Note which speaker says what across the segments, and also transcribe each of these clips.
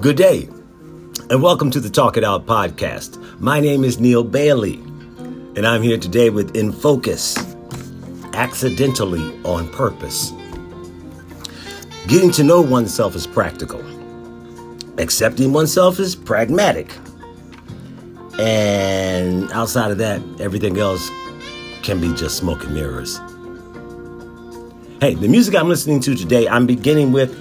Speaker 1: Good day, and welcome to the Talk It Out podcast. My name is Neal Bailey, and I'm here today with In Focus Accidentally on Purpose. Getting to know oneself is practical, accepting oneself is pragmatic. And outside of that, everything else can be just smoke and mirrors. Hey, the music I'm listening to today, I'm beginning with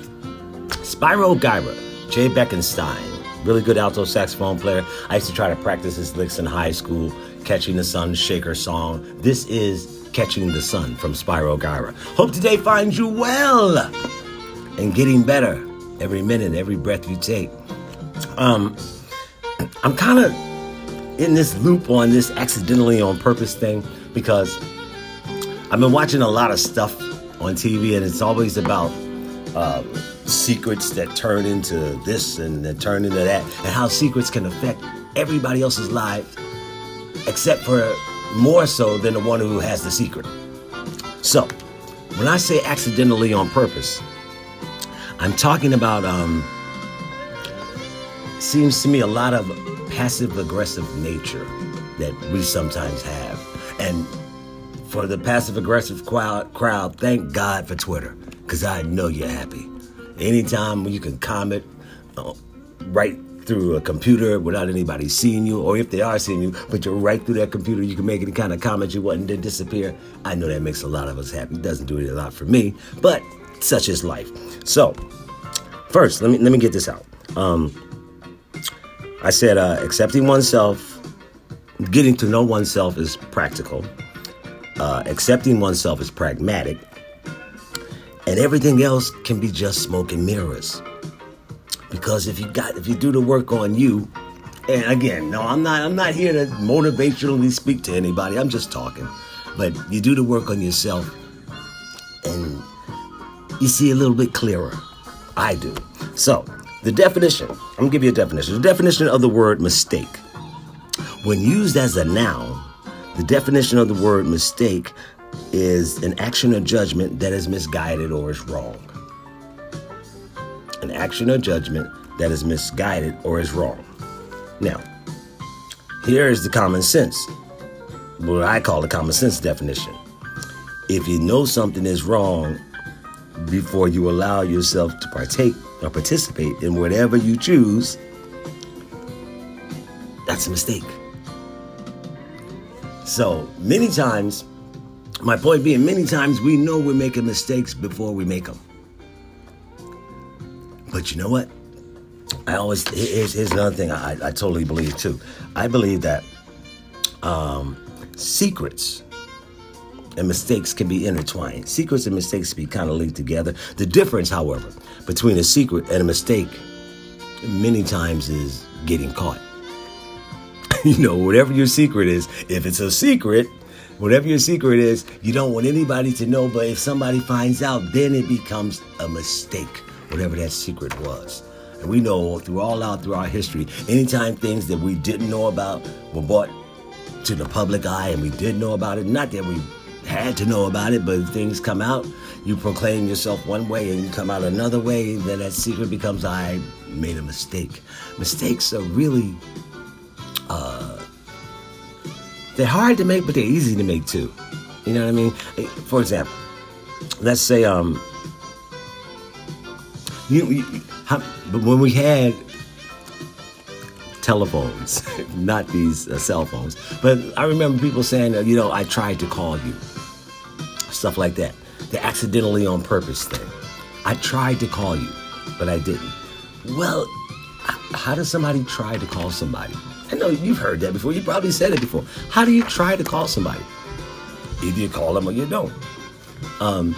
Speaker 1: Spyro Gyra, Jay Beckenstein, really good alto saxophone player. I used to try to practice his licks in high school, Catching the Sun Shaker song. This is Catching the Sun from Spyro Gyra. Hope today finds you well and getting better every minute, every breath you take. Um, I'm kind of in this loop on this accidentally on purpose thing because I've been watching a lot of stuff on TV, and it's always about uh, secrets that turn into this and that turn into that, and how secrets can affect everybody else's lives, except for more so than the one who has the secret. So, when I say accidentally on purpose, I'm talking about um, seems to me a lot of passive aggressive nature that we sometimes have, and for the passive aggressive crowd, crowd, thank God for Twitter, because I know you're happy. Anytime you can comment uh, right through a computer without anybody seeing you, or if they are seeing you, but you're right through that computer, you can make any kind of comment you want and then disappear. I know that makes a lot of us happy. It doesn't do it a lot for me, but such is life. So, first, let me let me get this out. Um, I said uh, accepting oneself, getting to know oneself is practical uh, accepting oneself is pragmatic, and everything else can be just smoke and mirrors. Because if you got if you do the work on you, and again, no, I'm not I'm not here to motivationally speak to anybody. I'm just talking. But you do the work on yourself, and you see a little bit clearer. I do. So the definition. I'm gonna give you a definition. The definition of the word mistake, when used as a noun the definition of the word mistake is an action or judgment that is misguided or is wrong. An action or judgment that is misguided or is wrong. Now, here is the common sense, what I call the common sense definition. If you know something is wrong before you allow yourself to partake or participate in whatever you choose, that's a mistake. So many times, my point being, many times we know we're making mistakes before we make them. But you know what? I always here's, here's another thing I, I totally believe too. I believe that um, secrets and mistakes can be intertwined. Secrets and mistakes can be kind of linked together. The difference, however, between a secret and a mistake many times is getting caught. you know, whatever your secret is, if it's a secret, whatever your secret is, you don't want anybody to know. But if somebody finds out, then it becomes a mistake, whatever that secret was. And we know through all out through our history, anytime things that we didn't know about were brought to the public eye and we did know about it, not that we had to know about it, but things come out, you proclaim yourself one way and you come out another way, then that secret becomes I made a mistake. Mistakes are really uh, they're hard to make, but they're easy to make too. You know what I mean? For example, let's say um, you, you how, but when we had telephones, not these uh, cell phones, but I remember people saying, you know, I tried to call you, stuff like that. The accidentally on purpose thing. I tried to call you, but I didn't. Well, how does somebody try to call somebody? I know you've heard that before. You probably said it before. How do you try to call somebody? Either you call them or you don't. Um,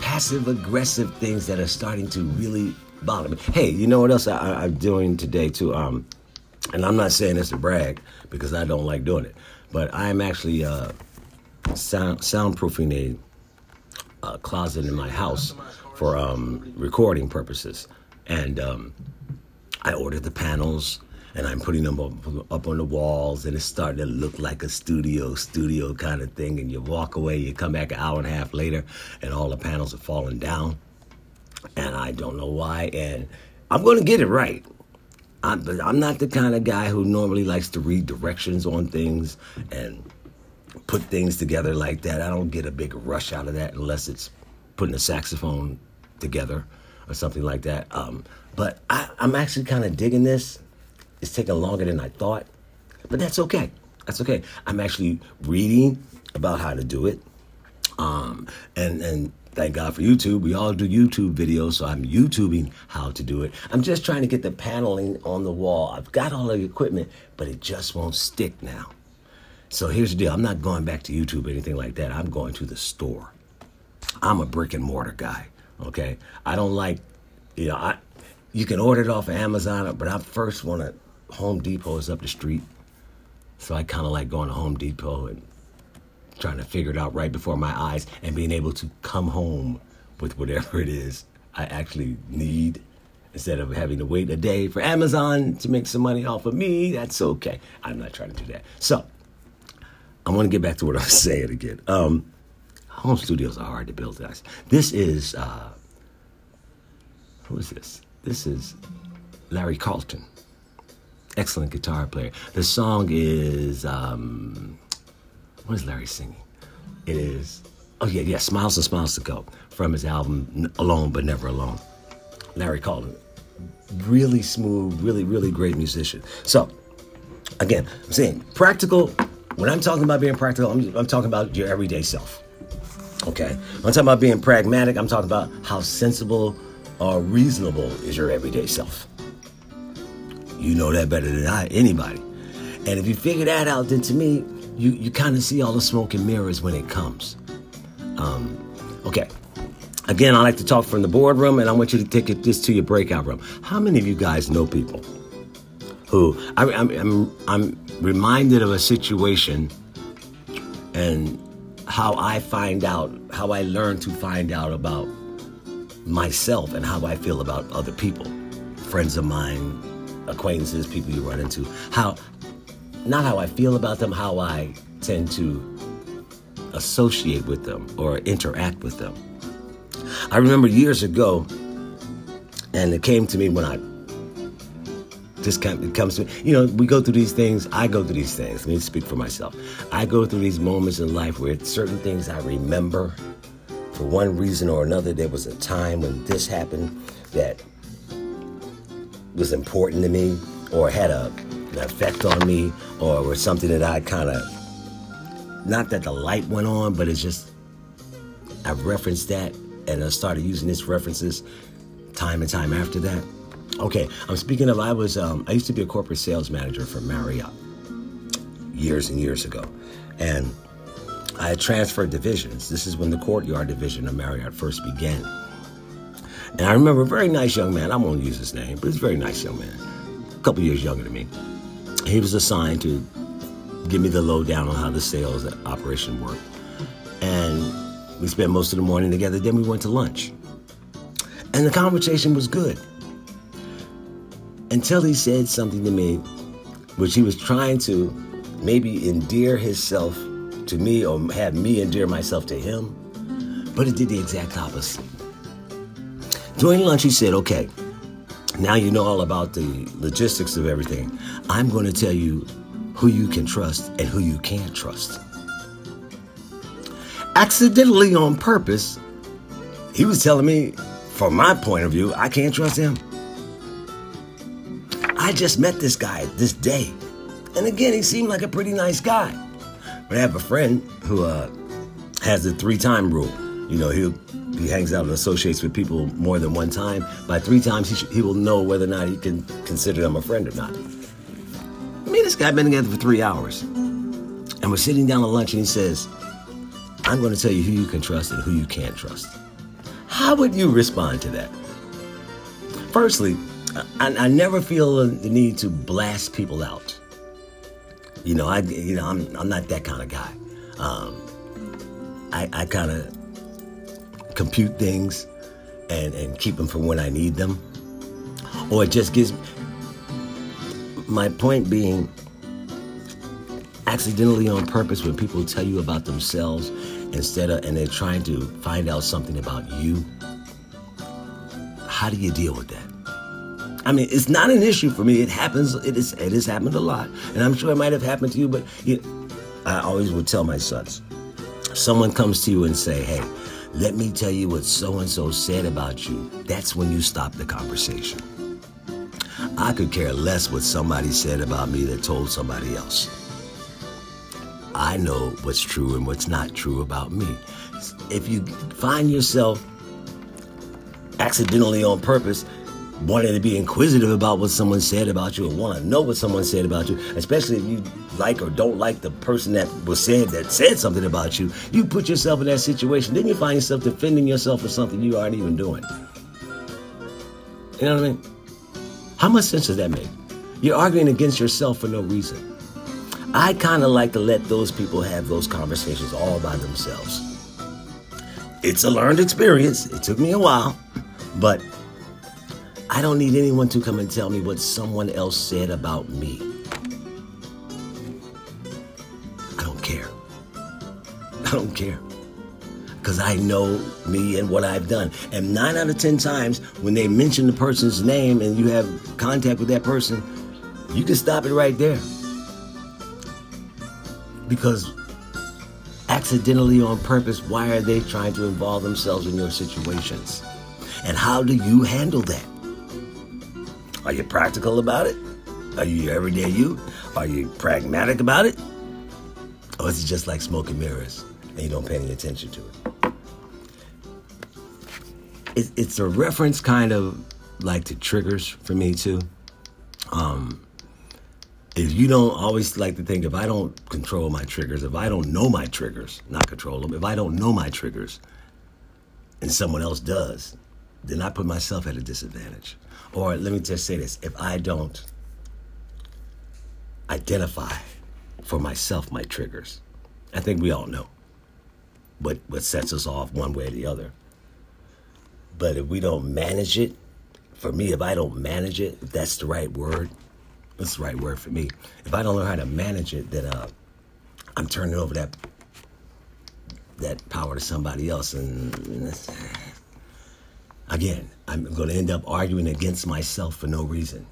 Speaker 1: passive aggressive things that are starting to really bother me. Hey, you know what else I, am doing today too? Um, and I'm not saying this to brag because I don't like doing it, but I am actually uh, sound soundproofing a, a, closet in my house for um, recording purposes, and um, I ordered the panels and I'm putting them up, up, on the walls, and it's starting to look like a studio, studio kind of thing. And you walk away, you come back an hour and a half later, and all the panels are falling down. and I don't know why. And I'm going to get it right. I'm, but I'm not the kind of guy who normally likes to read directions on things and put things together like that. I don't get a big rush out of that unless it's putting a saxophone together or something like that. Um, but I, I'm actually kind of digging this. It's taking longer than I thought, but that's okay. That's okay. I'm actually reading about how to do it. Um, and and thank God for YouTube. We all do YouTube videos, so I'm YouTubing how to do it. I'm just trying to get the paneling on the wall. I've got all the equipment, but it just won't stick now. So here's the deal. I'm not going back to YouTube or anything like that. I'm going to the store. I'm a brick and mortar guy. Okay. I don't like, you know, I you can order it off of Amazon, but I first want to Home Depot is up the street. So I kind of like going to Home Depot and trying to figure it out right before my eyes and being able to come home with whatever it is I actually need instead of having to wait a day for Amazon to make some money off of me. That's okay. I'm not trying to do that. So I want to get back to what I was saying again. Um, home studios are hard to build, guys. This is uh, who is this? This is Larry Carlton, excellent guitar player. The song is um, what is Larry singing? It is oh yeah yeah Smiles and Smiles to Go from his album Alone but Never Alone. Larry Carlton, really smooth, really really great musician. So again, I'm saying practical. When I'm talking about being practical, I'm, I'm talking about your everyday self. Okay, I'm talking about being pragmatic. I'm talking about how sensible or reasonable is your everyday self. You know that better than I, anybody. And if you figure that out, then to me, you, you kind of see all the smoke and mirrors when it comes. Um, okay. Again, I like to talk from the boardroom, and I want you to take it this to your breakout room. How many of you guys know people who I, I'm, I'm, I'm reminded of a situation and how I find out, how I learn to find out about myself and how I feel about other people, friends of mine, acquaintances, people you run into. How, not how I feel about them, how I tend to associate with them or interact with them. I remember years ago, and it came to me when I kind it comes to. You know, we go through these things. I go through these things. Let me speak for myself. I go through these moments in life where certain things I remember for one reason or another. There was a time when this happened that was important to me or had a, an effect on me or was something that I kind of, not that the light went on, but it's just, I referenced that and I started using these references time and time after that. Okay, I'm speaking of, I was, um, I used to be a corporate sales manager for Marriott years and years ago. And I transferred divisions. This is when the courtyard division of Marriott first began. And I remember a very nice young man, I won't use his name, but he's a very nice young man, a couple years younger than me. He was assigned to give me the lowdown on how the sales operation worked. And we spent most of the morning together. Then we went to lunch. And the conversation was good. Until he said something to me, which he was trying to maybe endear himself to me or have me endear myself to him, but it did the exact opposite. During lunch, he said, Okay, now you know all about the logistics of everything. I'm going to tell you who you can trust and who you can't trust. Accidentally on purpose, he was telling me, from my point of view, I can't trust him. I just met this guy this day. And again, he seemed like a pretty nice guy. But I have a friend who uh, has the three time rule. You know, he he hangs out and associates with people more than one time. By three times, he, sh- he will know whether or not he can consider them a friend or not. Me and this guy been together for three hours. And we're sitting down to lunch and he says, I'm going to tell you who you can trust and who you can't trust. How would you respond to that? Firstly, I, I never feel the need to blast people out. You know, I you know I'm I'm not that kind of guy. Um, I I kind of compute things and and keep them for when I need them, or it just gives. My point being, accidentally on purpose, when people tell you about themselves instead of and they're trying to find out something about you, How do you deal with that? I mean, it's not an issue for me. It happens. It is. It has happened a lot, and I'm sure it might have happened to you. But it, I always would tell my sons, someone comes to you and say, "Hey, let me tell you what so and so said about you." That's when you stop the conversation. I could care less what somebody said about me that told somebody else. I know what's true and what's not true about me. If you find yourself accidentally on purpose wanting to be inquisitive about what someone said about you or want to know what someone said about you, especially if you like or don't like the person that was said that said something about you, you put yourself in that situation. Then you find yourself defending yourself for something you aren't even doing. You know what I mean? How much sense does that make? You're arguing against yourself for no reason. I kind of like to let those people have those conversations all by themselves. It's a learned experience. It took me a while, but I don't need anyone to come and tell me what someone else said about me. I don't care. I don't care. Because I know me and what I've done. And nine out of ten times, when they mention the person's name and you have contact with that person, you can stop it right there. Because accidentally on purpose, why are they trying to involve themselves in your situations? And how do you handle that? Are you practical about it? Are you everyday you? Are you pragmatic about it? Or is it just like smoke and mirrors and you don't pay any attention to it? it it's a reference kind of like to triggers for me too. Um, if you don't always like to think if I don't control my triggers, if I don't know my triggers, not control them, if I don't know my triggers and someone else does, then I put myself at a disadvantage. Or let me just say this if I don't identify for myself my triggers, I think we all know what, what sets us off one way or the other. But if we don't manage it, for me, if I don't manage it, if that's the right word, that's the right word for me. If I don't learn how to manage it, then uh, I'm turning over that that power to somebody else, and, and again, I'm going to end up arguing against myself for no reason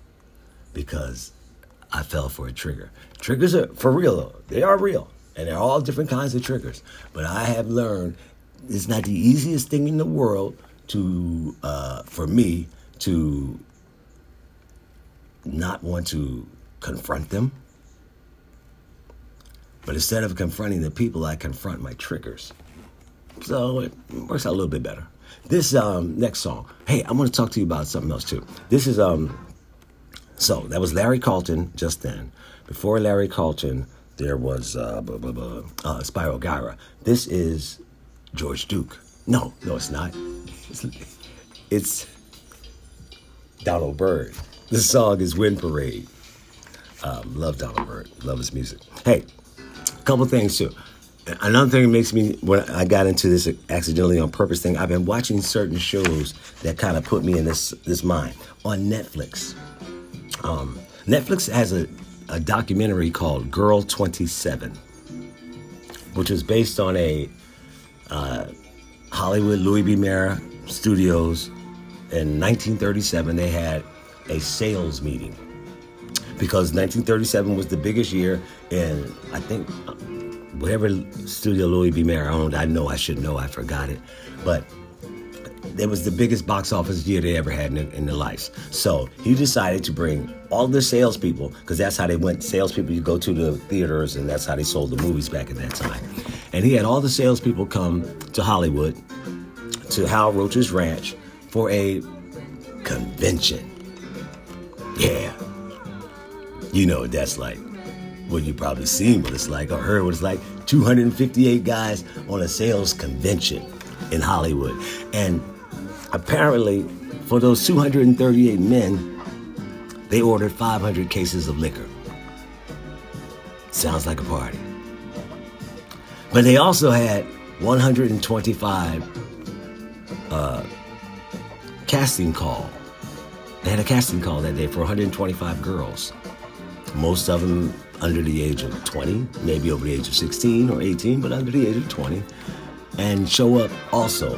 Speaker 1: because I fell for a trigger. Triggers are for real, though. They are real, and they're all different kinds of triggers. But I have learned it's not the easiest thing in the world to, uh, for me, to not want to confront them. But instead of confronting the people, I confront my triggers. So it works out a little bit better. This um, next song, hey, I want to talk to you about something else too. This is um, so that was Larry Carlton just then. Before Larry Carlton, there was uh, blah, blah, blah, uh, Spyro Gyra. This is George Duke. No, no, it's not. It's, it's Donald Byrd. The song is Wind Parade. Um, love Donald Byrd. Love his music. Hey, a couple things too. Another thing that makes me when I got into this accidentally on purpose thing, I've been watching certain shows that kind of put me in this this mind on Netflix. Um, Netflix has a, a documentary called Girl 27, which was based on a uh, Hollywood Louis B. Mayer Studios in 1937. They had a sales meeting because 1937 was the biggest year in I think whatever studio Louis B. Mayer owned. I know I should know. I forgot it, but it was the biggest box office year they ever had in, in their lives. So he decided to bring all the salespeople because that's how they went. Salespeople, you go to the theaters, and that's how they sold the movies back at that time. And he had all the salespeople come to Hollywood to Hal Roach's ranch for a convention. Yeah. You know what that's like. Well, you probably seen what it's like or heard what it's like. 258 guys on a sales convention in Hollywood. And apparently, for those 238 men, they ordered 500 cases of liquor. Sounds like a party. But they also had 125 uh, casting call they had a casting call that day for 125 girls, most of them under the age of 20, maybe over the age of 16 or 18, but under the age of 20, and show up also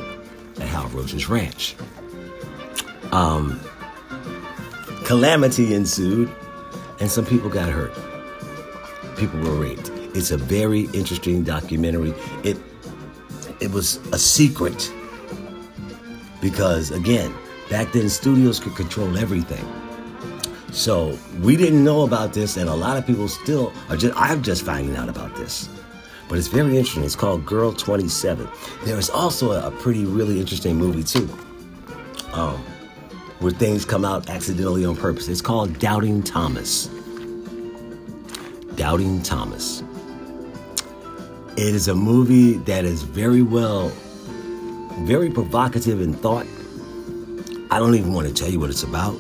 Speaker 1: at Hal Roach's ranch. Um, calamity ensued, and some people got hurt. People were raped. It's a very interesting documentary. It it was a secret because again, back then studios could control everything. So we didn't know about this, and a lot of people still are just. I'm just finding out about this, but it's very interesting. It's called Girl 27. There is also a, pretty, really interesting movie too, um, where things come out accidentally on purpose. It's called Doubting Thomas. Doubting Thomas. It is a movie that is very well, very provocative in thought. I don't even want to tell you what it's about.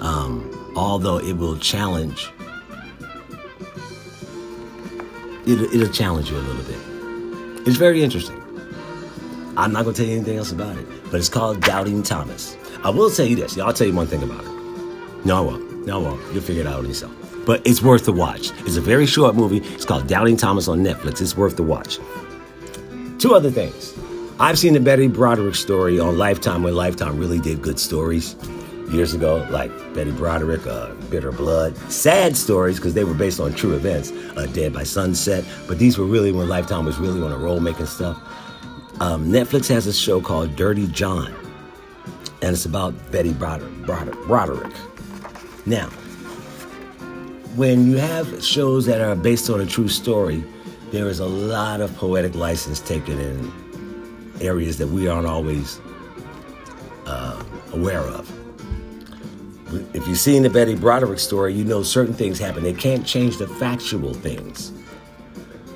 Speaker 1: Um, although it will challenge it'll, it'll challenge you a little bit. It's very interesting. I'm not going to tell you anything else about it but it's called doubting thomas. I will tell you this. I'll tell you one thing about it. No i won't. No i won't. You'll figure it out yourself but it's worth the watch. It's a very short movie. It's called doubting thomas on netflix. It's worth the watch. Two other things. I've seen the betty broderick story on lifetime when lifetime really did good stories years ago, like Betty Broderick, uh, Bitter Blood. Sad stories because they were based on true events, uh, Dead by Sunset. But these were really when Lifetime was really on a roll making stuff. Um, Netflix has a show called Dirty John, and it's about Betty Broderick. Broderick, Broderick. Now, when you have shows that are based on a true story, there is a lot of poetic license taken in areas that we aren't always uh, aware of if you've seen the Betty Broderick story, you know certain things happen. They can't change the factual things.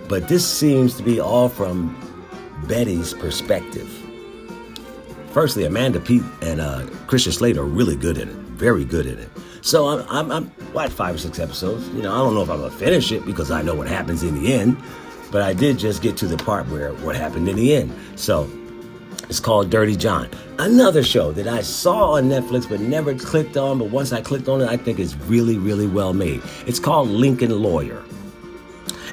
Speaker 1: But this seems to be all from Betty's perspective. Firstly, Amanda Peet and uh, Christian Slater are really good in it, very good in it. So I'm, I'm, I'm what five or six episodes. You know, I don't know if I'm gonna finish it because I know what happens in the end, but I did just get to the part where what happened in the end. So it's called Dirty John. Another show that I saw on Netflix but never clicked on, but once I clicked on it, I think it's really, really well made. It's called Lincoln Lawyer.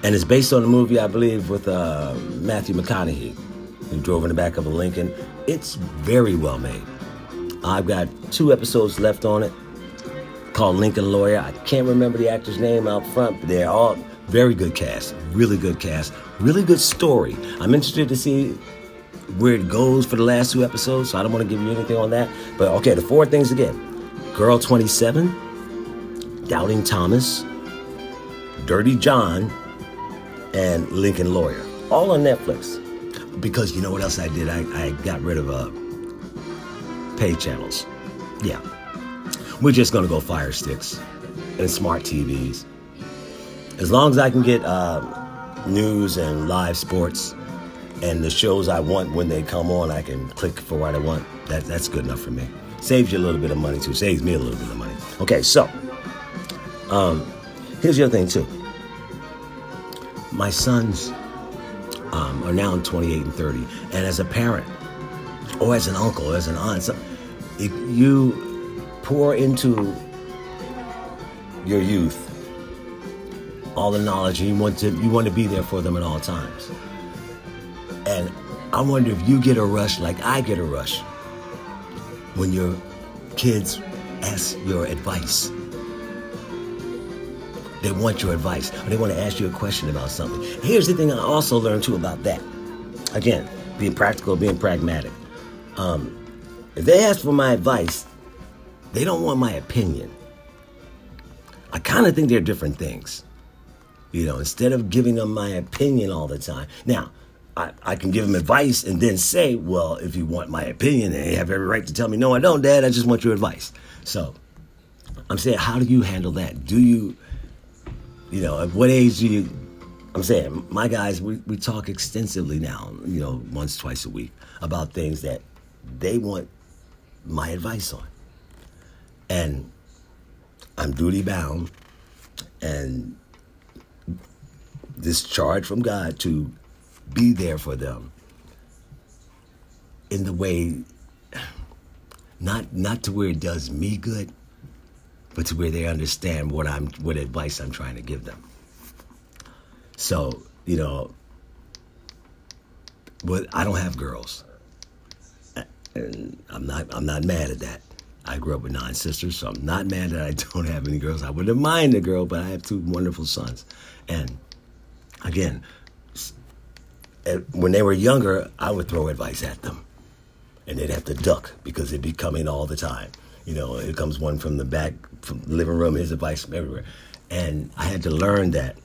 Speaker 1: And it's based on a movie, I believe, with uh, Matthew McConaughey, who drove in the back of a Lincoln. It's very well made. I've got two episodes left on it called Lincoln Lawyer. I can't remember the actor's name out front, but they're all very good cast, really good cast, really good story. I'm interested to see where it goes for the last two episodes, so I don't want to give you anything on that. But okay, the four things again Girl 27, Doubting Thomas, Dirty John, and Lincoln Lawyer. All on Netflix. Because you know what else I did? I, I got rid of uh, pay channels. Yeah. We're just going to go Fire Sticks and smart TVs. As long as I can get uh, news and live sports and the shows I want when they come on, I can click for what I want. That, that's good enough for me. Saves you a little bit of money too. Saves me a little bit of money. Okay, so um, here's the other thing too. My sons um, are now 28 and 30, and as a parent, or as an uncle, or as an aunt, so if you pour into your youth all the knowledge, and you want to you want to be there for them at all times. And I wonder if you get a rush like I get a rush when your kids ask your advice. They want your advice, or they want to ask you a question about something. Here's the thing I also learned too about that. Again, being practical, being pragmatic. Um, if they ask for my advice, they don't want my opinion. I kind of think they're different things. You know, instead of giving them my opinion all the time. Now, I, I can give them advice and then say, well, if you want my opinion, and you have every right to tell me, no, I don't, Dad, I just want your advice. So I'm saying, how do you handle that? Do you, you know, at what age do you, I'm saying, my guys, we, we talk extensively now, you know, once, twice a week about things that they want my advice on. And I'm duty bound and this charge from God to be there for them in the way not not to where it does me good, but to where they understand what I'm what advice I'm trying to give them. So, you know, but I don't have girls. And I'm not I'm not mad at that. I grew up with nine sisters, so I'm not mad that I don't have any girls. I wouldn't mind a girl, but I have two wonderful sons. And again, when they were younger, I would throw advice at them. And they'd have to duck because it'd be coming all the time. You know, it comes one from the back, from the living room, his advice from everywhere. And I had to learn that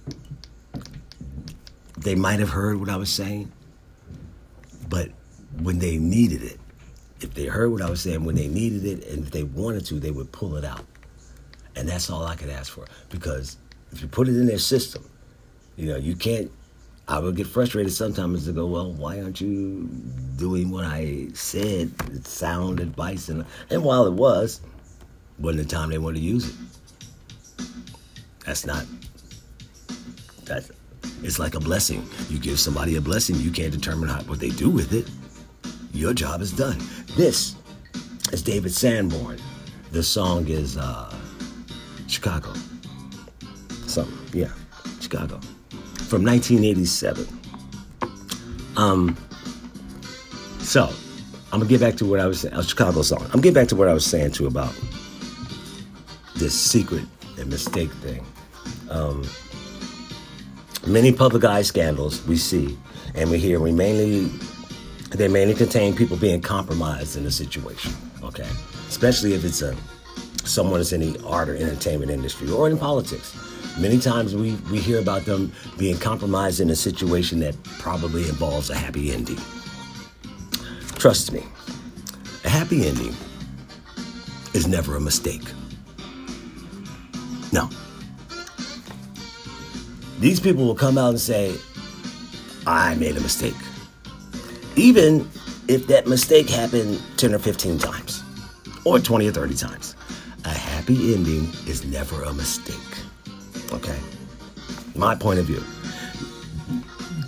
Speaker 1: they might have heard what I was saying, but when they needed it, if they heard what I was saying when they needed it and if they wanted to, they would pull it out. And that's all I could ask for. Because if you put it in their system, you know, you can't. I would get frustrated sometimes to go, well, why aren't you doing what I said? It's sound advice. And, and while it was, wasn't the time they wanted to use it. That's not, that's, it's like a blessing. You give somebody a blessing, you can't determine how, what they do with it. Your job is done. This is David Sanborn. The song is uh, Chicago. Something, yeah, Chicago. From 1987. Um, so, I'm gonna get back to what I was saying. Chicago song. I'm getting back to what I was saying too about this secret and mistake thing. Um, many public eye scandals we see and we hear. We mainly they mainly contain people being compromised in a situation, okay? Especially if it's a someone that's in the art or entertainment industry or in politics. Many times we, we hear about them being compromised in a situation that probably involves a happy ending. Trust me, a happy ending is never a mistake. No. These people will come out and say, I made a mistake even if that mistake happened 10 or 15 times, or 20 or 30 times. Happy ending is never a mistake. Okay? My point of view.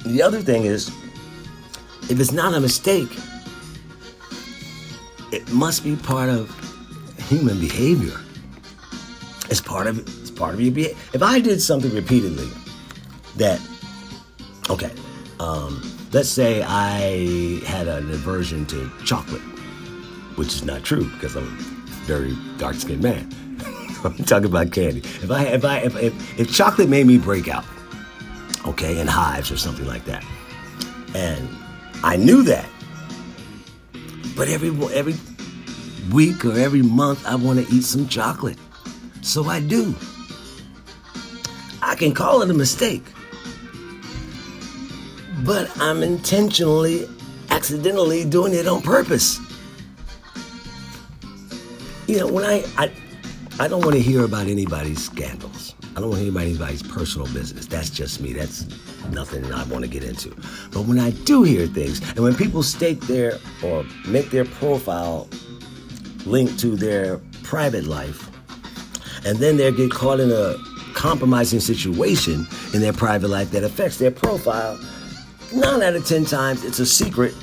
Speaker 1: The other thing is, if it's not a mistake, it must be part of human behavior. It's part of it's part of your behavior. If I did something repeatedly that, okay, um, let's say I had an aversion to chocolate, which is not true because I'm a very dark skinned man. I'm talking about candy. If I if I if, if, if chocolate made me break out, okay, in hives or something like that, and I knew that, but every every week or every month I want to eat some chocolate, so I do. I can call it a mistake but I'm intentionally, accidentally doing it on purpose. You know, when I, I, I don't want to hear about anybody's scandals. I don't want to hear about anybody's personal business. That's just me. That's nothing I want to get into. But when I do hear things, and when people stake their or make their profile linked to their private life, and then they get caught in a compromising situation in their private life that affects their profile, nine out of ten times it's a secret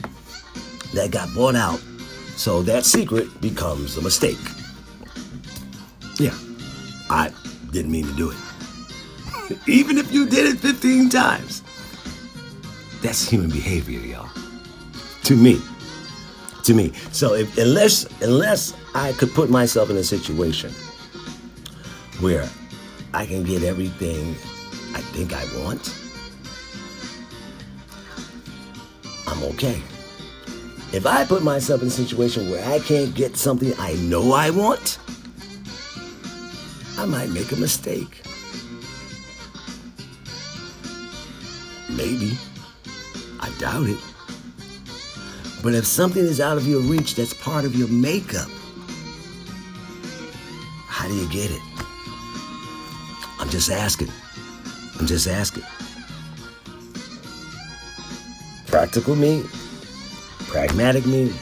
Speaker 1: that got bought out. So that secret becomes a mistake. Yeah, I didn't mean to do it. Even if you did it 15 times. That's human behavior, y'all. To me. To me. So if unless unless I could put myself in a situation where I can get everything I think I want, I'm okay. If I put myself in a situation where I can't get something I know I want, I might make a mistake. Maybe. I doubt it. But if something is out of your reach that's part of your makeup, how do you get it? I'm just asking. I'm just asking practical me, pragmatic me,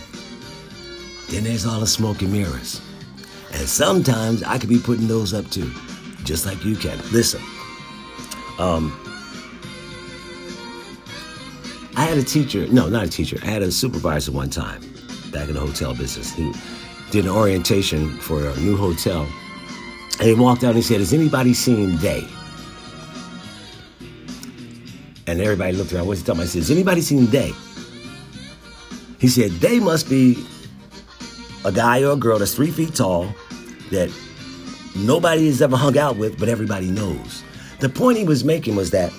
Speaker 1: then there's all the smoke and mirrors. And sometimes I could be putting those up too, just like you can. Listen, um, I had a teacher, no, not a teacher, I had a supervisor one time back in the hotel business. He did an orientation for a new hotel. And he walked out and he said, Has anybody seen Day? And everybody looked around. What's he talking about? I said, Has anybody seen Day? He said, They must be a guy or a girl that's three feet tall that nobody has ever hung out with, but everybody knows. The point he was making was that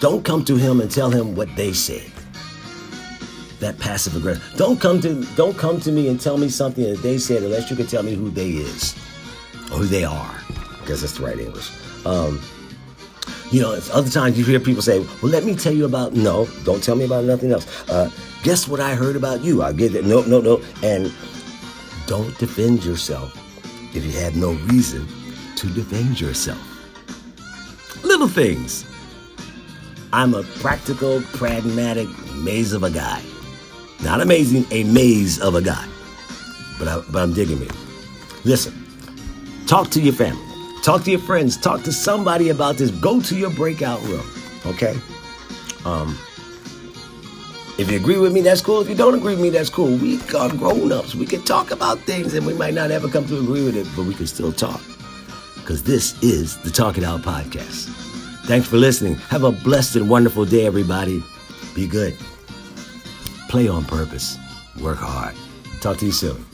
Speaker 1: don't come to him and tell him what they said. That passive aggressive. Don't come to don't come to me and tell me something that they said unless you can tell me who they is or who they are, because that's the right English. Um, you know, other times you hear people say, "Well, let me tell you about." No, don't tell me about nothing else. Uh, guess what I heard about you? I get it. No, no, no. And don't defend yourself if you have no reason to defend yourself. Little things. I'm a practical, pragmatic maze of a guy. Not amazing, a maze of a guy. But, I, but I'm digging me. Listen, talk to your family, talk to your friends, talk to somebody about this. Go to your breakout room, okay? Um, if you agree with me, that's cool. If you don't agree with me, that's cool. We are grown ups. We can talk about things and we might not ever come to agree with it, but we can still talk. Because this is the Talk It Out podcast. Thanks for listening. Have a blessed and wonderful day, everybody. Be good. Play on purpose. Work hard. Talk to you soon.